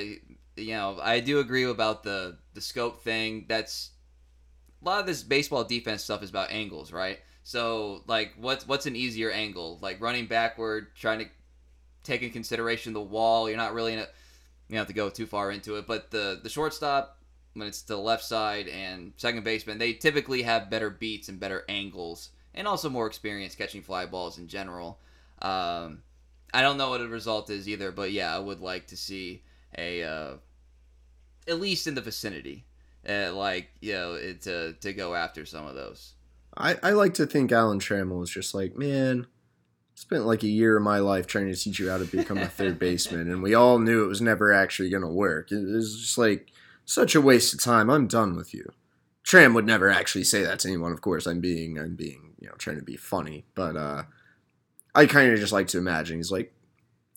you know, I do agree about the the Schoop thing. That's a lot of this baseball defense stuff is about angles, right? So, like, what's what's an easier angle? Like running backward, trying to take in consideration the wall. You're not really in a you don't have to go too far into it, but the the shortstop when it's to the left side and second baseman, they typically have better beats and better angles, and also more experience catching fly balls in general. Um, I don't know what the result is either, but yeah, I would like to see a uh, at least in the vicinity, uh, like you know, it, to to go after some of those. I, I like to think Alan Trammell is just like, man, spent like a year of my life trying to teach you how to become a third *laughs* baseman, and we all knew it was never actually going to work. It was just like such a waste of time. I'm done with you. Tram would never actually say that to anyone. Of course, I'm being I'm being you know trying to be funny, but uh, I kind of just like to imagine he's like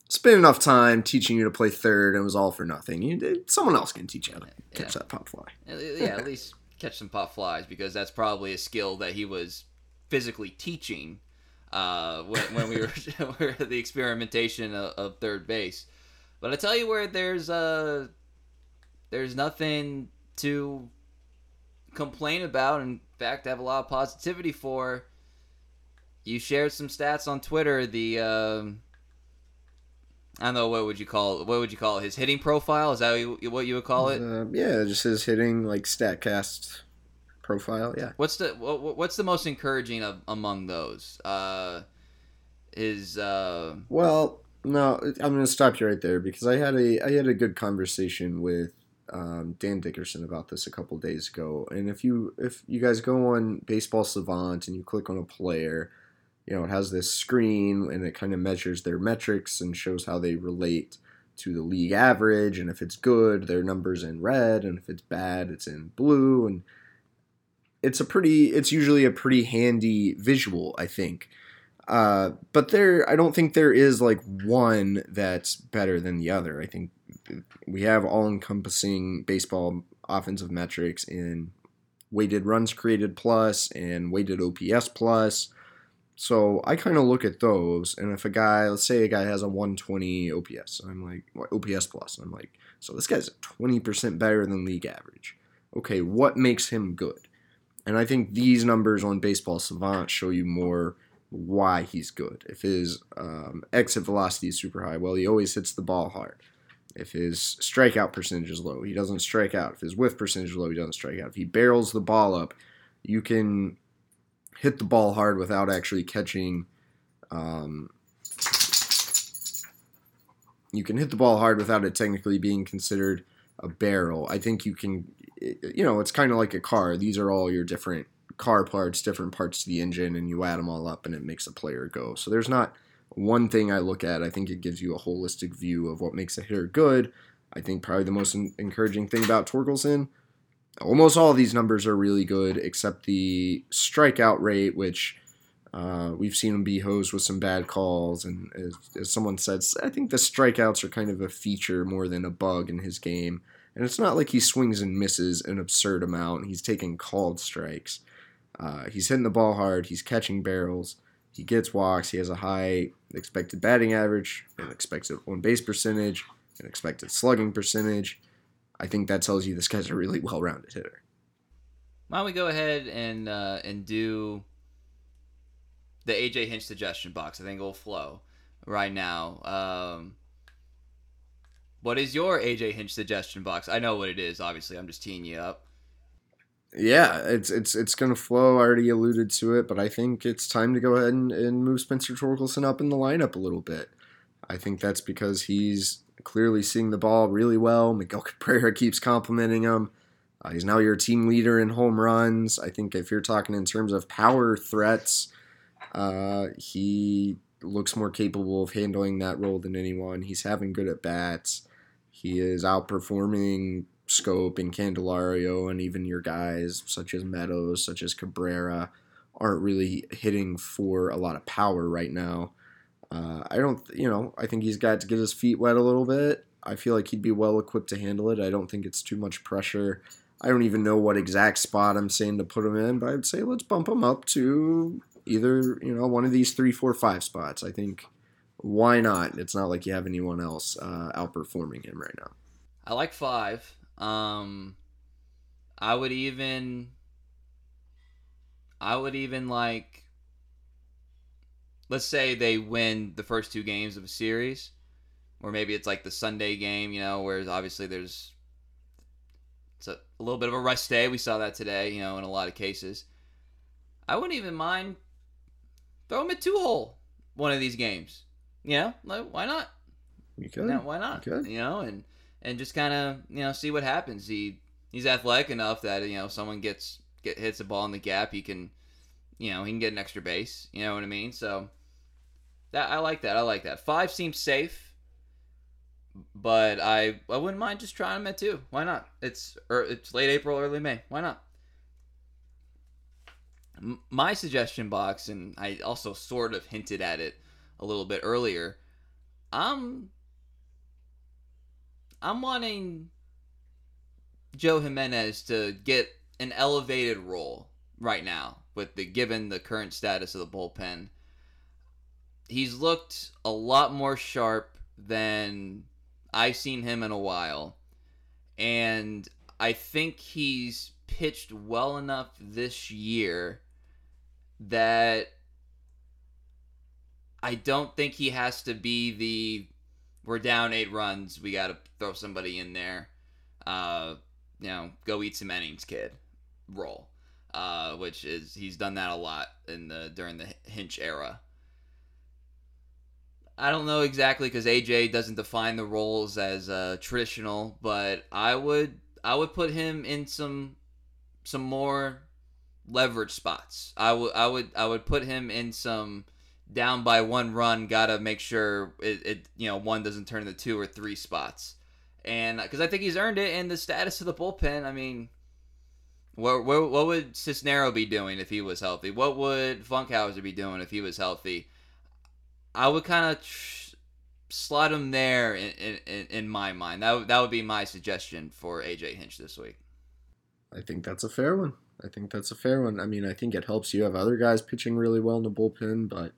spent enough time teaching you to play third, and it was all for nothing. You, someone else can teach you how to catch that pop fly. Yeah, at least catch some pop flies because that's probably a skill that he was physically teaching uh, when, when we were, *laughs* were at the experimentation of, of third base. But I tell you where there's uh there's nothing to complain about. In fact, I have a lot of positivity for. You shared some stats on Twitter. The um, I don't know what would you call what would you call it? His hitting profile? Is that what you- would call it? Uh, yeah, just his hitting like Statcast profile. Yeah. What's the what, what- what's the most encouraging of, among those? Uh, is uh, Well, no, I'm going to stop you right there because I had a I had a good conversation with um, Dan Dickerson about this a couple days ago. And if you if you guys go on Baseball Savant and you click on a player, you know it has this screen and it kind of measures their metrics and shows how they relate to the league average. And if it's good, their numbers in red, and if it's bad, it's in blue. And it's a pretty it's usually a pretty handy visual, I think. Uh, but there, I don't think there is like one that's better than the other. I think we have all-encompassing baseball offensive metrics in weighted runs created plus and weighted OPS plus. So I kind of look at those, and if a guy, let's say a guy has a 120 OPS, I'm like OPS plus, I'm like, so this guy's 20% better than league average. Okay, what makes him good? And I think these numbers on Baseball Savant show you more why he's good. If his um, exit velocity is super high, well, he always hits the ball hard. If his strikeout percentage is low, he doesn't strike out. If his whiff percentage is low, he doesn't strike out. If he barrels the ball up, you can hit the ball hard without actually catching. Um, you can hit the ball hard without it technically being considered a barrel. I think you can you know, it's kind of like a car. These are all your different car parts, different parts to the engine, and you add them all up and it makes a player go. So there's not one thing I look at. I think it gives you a holistic view of what makes a hitter good. I think probably the most encouraging thing about Torkelson, almost all these numbers are really good except the strikeout rate, which uh, we've seen him be hosed with some bad calls. And as, as someone said, I think the strikeouts are kind of a feature more than a bug in his game. And it's not like he swings and misses an absurd amount. He's taking called strikes. Uh, he's hitting the ball hard. He's catching barrels. He gets walks. He has a high expected batting average, an expected on base percentage, an expected slugging percentage. I think that tells you this guy's a really well rounded hitter. Why don't we go ahead and uh, and do the AJ Hinch suggestion box? I think it'll flow right now. Um, what is your AJ Hinch suggestion box? I know what it is. Obviously, I'm just teeing you up. Yeah, it's it's it's gonna flow. I already alluded to it, but I think it's time to go ahead and, and move Spencer Torkelson up in the lineup a little bit. I think that's because he's clearly seeing the ball really well. Miguel *laughs* Cabrera keeps complimenting him. Uh, he's now your team leader in home runs. I think if you're talking in terms of power threats, uh, he looks more capable of handling that role than anyone. He's having good at bats. He is outperforming Schoop and Candelario, and even your guys such as Meadows, such as Cabrera, aren't really hitting for a lot of power right now. Uh, I don't, you know, I think he's got to get his feet wet a little bit. I feel like he'd be well equipped to handle it. I don't think it's too much pressure. I don't even know what exact spot I'm saying to put him in, but I'd say let's bump him up to either, you know, one of these three, four, five spots. I think why not? It's not like you have anyone else uh, outperforming him right now. I like five. Um, I would even, I would even like, let's say they win the first two games of a series, or maybe it's like the Sunday game, you know, where obviously there's it's a, a little bit of a rest day. We saw that today, you know, in a lot of cases. I wouldn't even mind throw him a two hole one of these games. You know, like why not? You could. No, why not? You, you know, and and just kind of you know see what happens. He he's athletic enough that you know someone gets get hits a ball in the gap, he can you know he can get an extra base. You know what I mean? So that I like that. I like that. Five seems safe, but I I wouldn't mind just trying him at two. Why not? It's er, it's late April, early May. Why not? my suggestion box, and I also sort of hinted at it a little bit earlier. I'm I'm wanting Joe Jimenez to get an elevated role right now with the given the current status of the bullpen. He's looked a lot more sharp than I've seen him in a while. And I think he's pitched well enough this year that I don't think he has to be the we're down eight runs, we got to throw somebody in there. Uh, you know, go eat some innings, kid. Role, uh, which is he's done that a lot in the during the Hinch era. I don't know exactly because AJ doesn't define the roles as uh, traditional, but I would I would put him in some some more leverage spots. I would I would I would put him in some down by one run. Gotta make sure it, it you know one doesn't turn into two or three spots, and because I think he's earned it. And the status of the bullpen, I mean. What, what, what would Cisnero be doing if he was healthy? What would Funkhouser be doing if he was healthy? I would kind of tr- slot him there in, in, in my mind. That, w- that would be my suggestion for AJ Hinch this week. I think that's a fair one. I think that's a fair one. I mean, I think it helps you have other guys pitching really well in the bullpen, but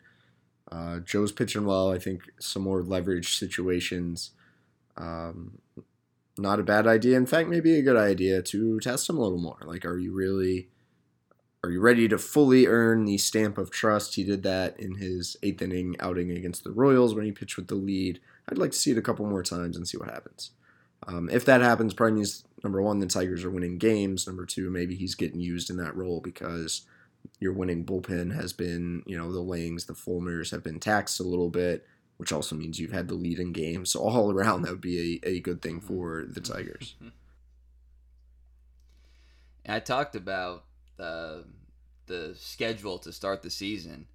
uh, Joe's pitching well. I think some more leverage situations. Um, not a bad idea. In fact, maybe a good idea to test him a little more. Like, are you really, are you ready to fully earn the stamp of trust? He did that in his eighth inning outing against the Royals when he pitched with the lead. I'd like to see it a couple more times and see what happens. Um, if that happens, probably means number one, the Tigers are winning games. Number two, maybe he's getting used in that role because your winning bullpen has been, you know, the Langes, the Fulmers have been taxed a little bit, which also means you've had the lead in games. So all around, that would be a, a good thing for the Tigers. I talked about uh, the schedule to start the season.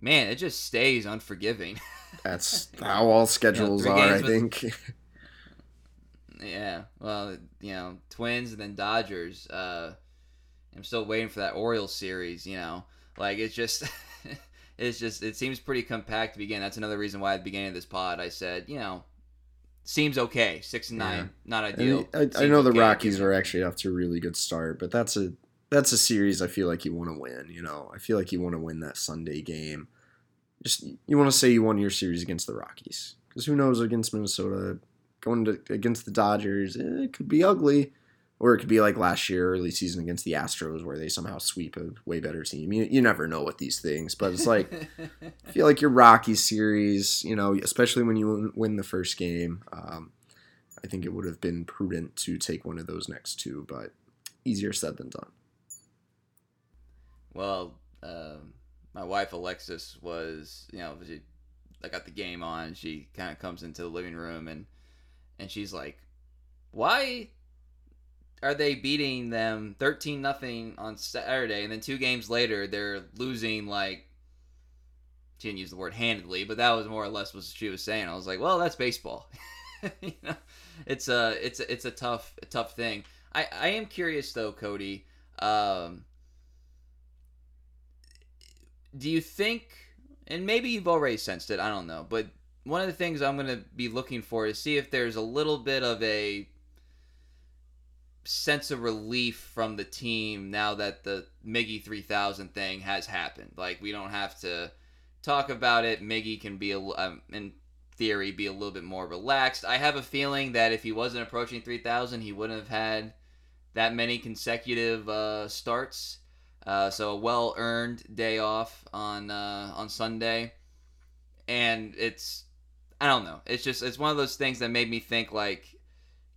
Man, it just stays unforgiving. *laughs* That's how all schedules are, I with- think. *laughs* yeah, well, you know, Twins and then Dodgers. Uh, I'm still waiting for that Orioles series. You know, like it's just, *laughs* it's just, it seems pretty compact to begin. That's another reason why at the beginning of this pod I said, you know, seems okay. Six and nine, Yeah. not ideal. I, I know the okay, Rockies are actually off to a really good start, but that's a that's a series I feel like you want to win. You know, I feel like you want to win that Sunday game. Just you want to say you won your series against the Rockies because who knows against Minnesota going to against the Dodgers, eh, it could be ugly, or it could be like last year early season against the Astros where they somehow sweep a way better team. You, you never know with these things, but it's like I *laughs* feel like your Rocky series, you know, especially when you win the first game, um, I think it would have been prudent to take one of those next two, but easier said than done. Well, um, my wife Alexis was, you know, she, I got the game on. She kind of comes into the living room and and she's like, "Why are they beating them thirteen nothing on Saturday, and then two games later they're losing like." She didn't use the word handedly, but that was more or less what she was saying. I was like, "Well, that's baseball." *laughs* you know, it's a it's a, it's a tough a tough thing. I I am curious though, Cody. Um, do you think and maybe you've already sensed it i don't know but one of the things i'm going to be looking for is see if there's a little bit of a sense of relief from the team now that the miggy 3000 thing has happened. Like we don't have to talk about it. Miggy can be a, um, in theory be a little bit more relaxed. I have a feeling that if he wasn't approaching 3000 he wouldn't have had that many consecutive uh, starts. Uh, so a well earned day off on uh, on Sunday, and it's I don't know. It's just it's one of those things that made me think like,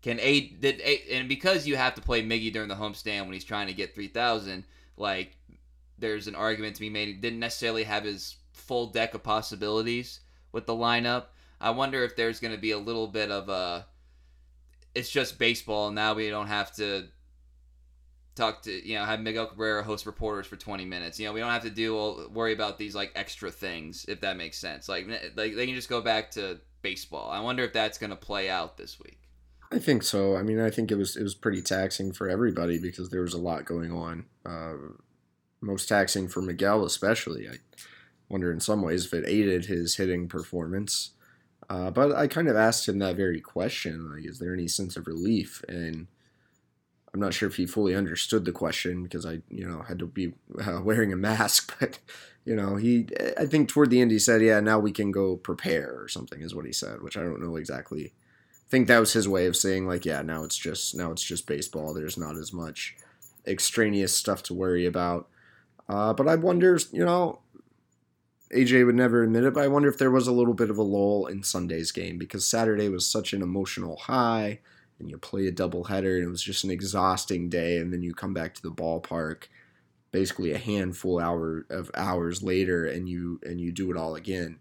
can a did a, and because you have to play Miggy during the homestand when he's trying to get three thousand, like there's an argument to be made. He didn't necessarily have his full deck of possibilities with the lineup. I wonder if there's going to be a little bit of a. It's just baseball. Now we don't have to talk to you know have Miguel Cabrera host reporters for 20 minutes. You know we don't have to do all, worry about these like extra things if that makes sense. Like like they can just go back to baseball. I wonder if that's going to play out this week. I think so. I mean, I think it was it was pretty taxing for everybody because there was a lot going on. Uh, most taxing for Miguel, especially. I wonder in some ways if it aided his hitting performance. Uh, but I kind of asked him that very question: like, is there any sense of relief? And I'm not sure if he fully understood the question because I, you know, had to be uh, wearing a mask. *laughs* But you know, he, I think toward the end he said, "Yeah, now we can go prepare" or something is what he said, which I don't know exactly think that was his way of saying like, yeah, now it's just now it's just baseball. There's not as much extraneous stuff to worry about. Uh, but I wonder, you know, AJ would never admit it, but I wonder if there was a little bit of a lull in Sunday's game because Saturday was such an emotional high, and you play a doubleheader, and it was just an exhausting day, and then you come back to the ballpark, basically a handful hour of hours later, and you and you do it all again.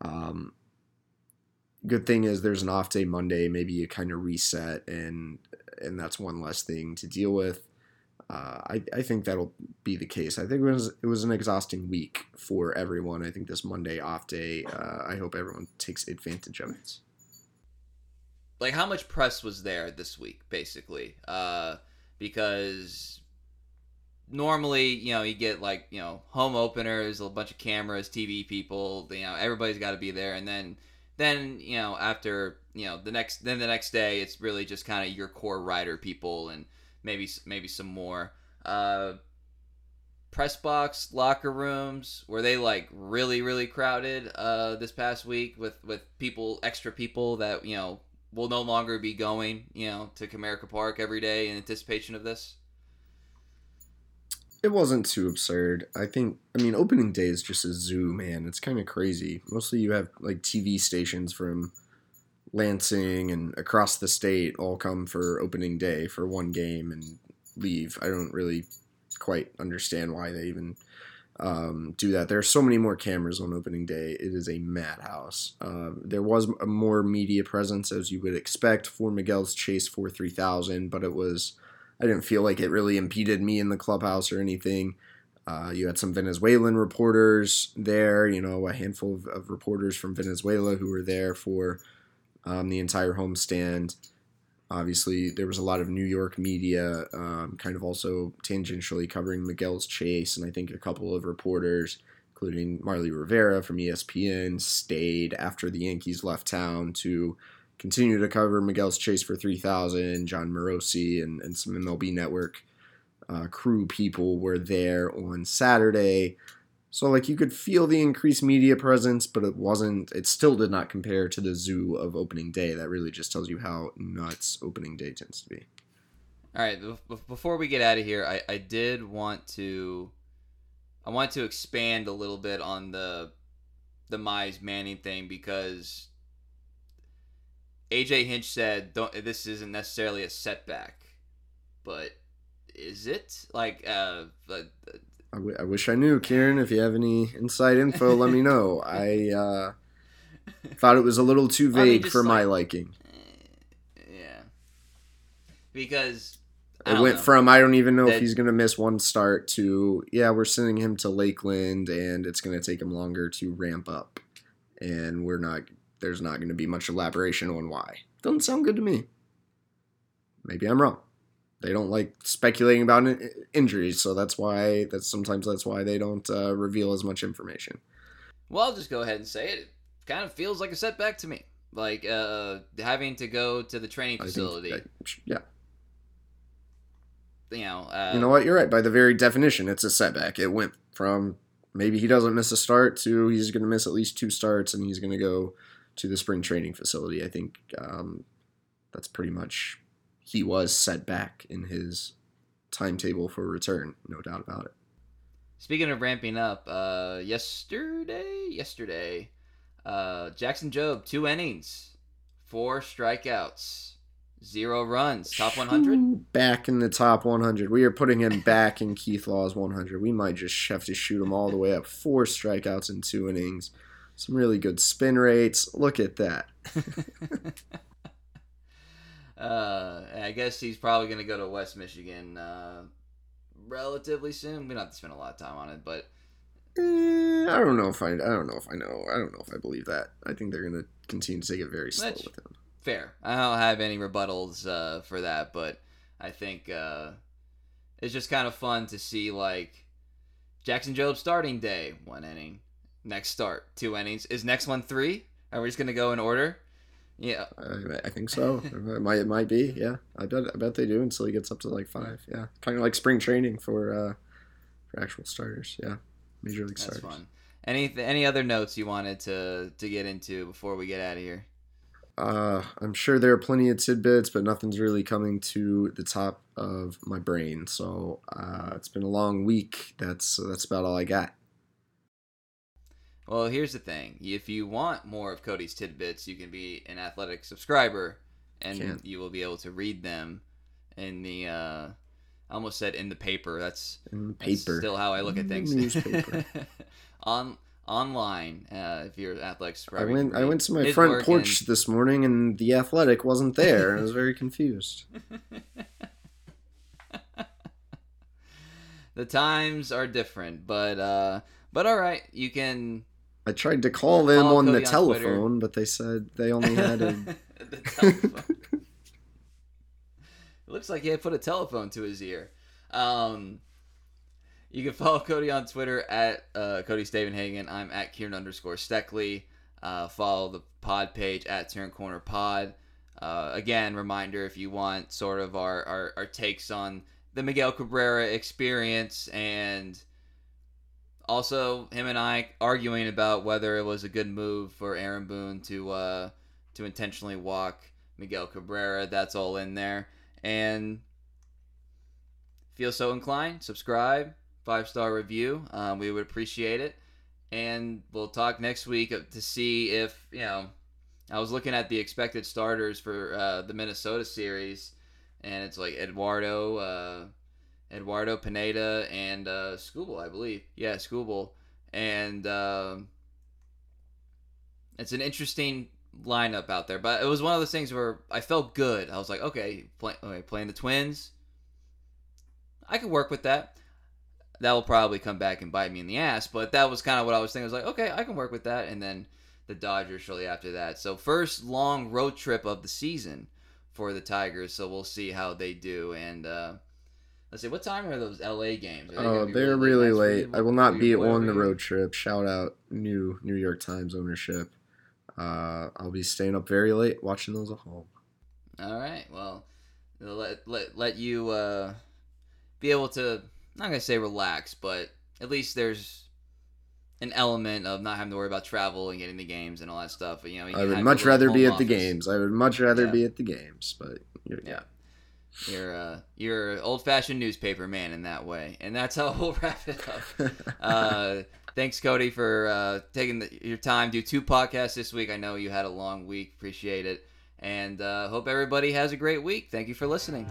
Um, good thing is there's an off day Monday. Maybe you kind of reset, and and that's one less thing to deal with. Uh, I, I think that'll be the case. I think it was it was an exhausting week for everyone. I think this Monday off day. Uh, I hope everyone takes advantage of it. Like how much press was there this week, basically? Uh, because normally, you know, you get like you know home openers, a bunch of cameras, TV people. You know, everybody's got to be there, and then then you know after you know the next then the next day, it's really just kind of your core rider people and maybe maybe some more. Uh, press box locker rooms were they like really really crowded uh this past week with with people extra people that you know will no longer be going you know to Comerica Park every day in anticipation of this It wasn't too absurd. I think. I mean, opening day is just a zoo, man. It's kind of crazy. Mostly, you have like TV stations from Lansing and across the state all come for opening day for one game and leave. I don't really quite understand why they even um, do that. There are so many more cameras on opening day. It is a madhouse. Uh, there was a more media presence as you would expect for Miguel's chase for 3000, but it was I didn't feel like it really impeded me in the clubhouse or anything. Uh, you had some Venezuelan reporters there, you know, a handful of, of reporters from Venezuela who were there for um, the entire homestand. Obviously, there was a lot of New York media, um, kind of also tangentially covering Miguel's chase, and I think a couple of reporters, including Marly Rivera from ESPN, stayed after the Yankees left town to continue to cover Miguel's chase for 3000. Jon Morosi and, and some MLB Network uh, crew people were there on Saturday. So like you could feel the increased media presence, but it wasn't. It still did not compare to the zoo of opening day. That really just tells you how nuts opening day tends to be. All right, before we get out of here, I, I did want to, I want to expand a little bit on the, the Mize Manning thing because AJ Hinch said, "Don't this isn't necessarily a setback, but is it like uh, uh I, w- I wish I knew, Kieran. If you have any inside info, let me know. *laughs* I uh, thought it was a little too vague for like, my liking. Eh, yeah, because it went know. from I don't even know that, if he's going to miss one start to yeah, we're sending him to Lakeland and it's going to take him longer to ramp up, and we're not. There's not going to be much elaboration on why. Doesn't sound good to me. Maybe I'm wrong they don't like speculating about injuries, so that's why that's sometimes that's why they don't uh, reveal as much information. Well, I'll just go ahead and say it. It kind of feels like a setback to me, like uh, having to go to the training facility. Yeah. You know. Uh, you know what? You're right. By the very definition, it's a setback. It went from maybe he doesn't miss a start to he's going to miss at least two starts and he's going to go to the spring training facility. I think um, that's pretty much he was set back in his timetable for return, no doubt about it. Speaking of ramping up, uh, yesterday, yesterday, uh, Jackson Jobe two innings, four strikeouts, zero runs, top 100. Back in the top 100. We are putting him back in Keith Law's 100. We might just have to shoot him all the way up. Four strikeouts in two innings, some really good spin rates. Look at that. *laughs* Uh, I guess he's probably going to go to West Michigan uh, relatively soon. We don't have to spend a lot of time on it, but eh, I don't know if I I don't know if I know I don't know if I believe that. I think they're going to continue to take it very slow with him. Fair. I don't have any rebuttals uh, for that, but I think uh, it's just kind of fun to see like Jackson Jobe starting day, one inning. Next start, two innings. Is next one three? Are we just gonna go in order? Yeah, I, I think so. it might it might be. Yeah, I bet I bet they do until he gets up to like five. Yeah, kind of like spring training for uh, for actual starters. Yeah, major league That's starters. Fun. Any any other notes you wanted to to get into before we get out of here? Uh, I'm sure there are plenty of tidbits, but nothing's really coming to the top of my brain. So uh, it's been a long week. That's that's about all I got. Well, here's the thing. If you want more of Cody's tidbits, you can be an athletic subscriber and Can't. you will be able to read them in the uh I almost said in the paper. That's, in paper. That's still how I look at things. Newspaper. *laughs* On online, uh, if you're an athletic subscriber. I went I went to my front porch and... this morning and the athletic wasn't there. I was very confused. *laughs* the times are different, but uh but all right, you can I tried to call them on the telephone, on but they said they only *laughs* had a. *laughs* it looks like he had put a telephone to his ear. Um, you can follow Cody on Twitter at uh, Cody Stavenhagen. I'm at Kieran underscore Steckley. Uh, follow the pod page at Turn Corner Pod. Uh, again, reminder if you want sort of our, our, our takes on the Miguel Cabrera experience and also, him and I arguing about whether it was a good move for Aaron Boone to uh, to intentionally walk Miguel Cabrera. That's all in there. And feel so inclined, subscribe, five star review. Um, we would appreciate it. And we'll talk next week to see if you know. I was looking at the expected starters for uh, the Minnesota series, and it's like Eduardo. Uh, Eduardo Pineda and uh, Skubal, I believe. Yeah, Skubal. And uh, it's an interesting lineup out there. But it was one of those things where I felt good. I was like, okay, play, okay playing the Twins, I could work with that. That will probably come back and bite me in the ass, but that was kind of what I was thinking. I was like, okay, I can work with that. And then the Dodgers shortly after that. So first long road trip of the season for the Tigers. So we'll see how they do. And uh, let's see, what time are those LA games? They oh, they're really nights late. I will not be on the road trip. Shout out New New York Times ownership. Uh, I'll be staying up very late watching those at home. All right. Well, let let let you uh, be able to not gonna say relax, but at least there's an element of not having to worry about travel and getting the games and all that stuff. You know, you I would much rather be at the games. I would much rather Yeah. be at the games, but Yeah. yeah. You're uh, you're old fashioned newspaper man in that way, and that's how we'll *laughs* wrap it up. *laughs* Uh, thanks, Cody, for uh, taking the, your time. Do two podcasts this week. I know you had a long week. Appreciate it, and uh, hope everybody has a great week. Thank you for listening.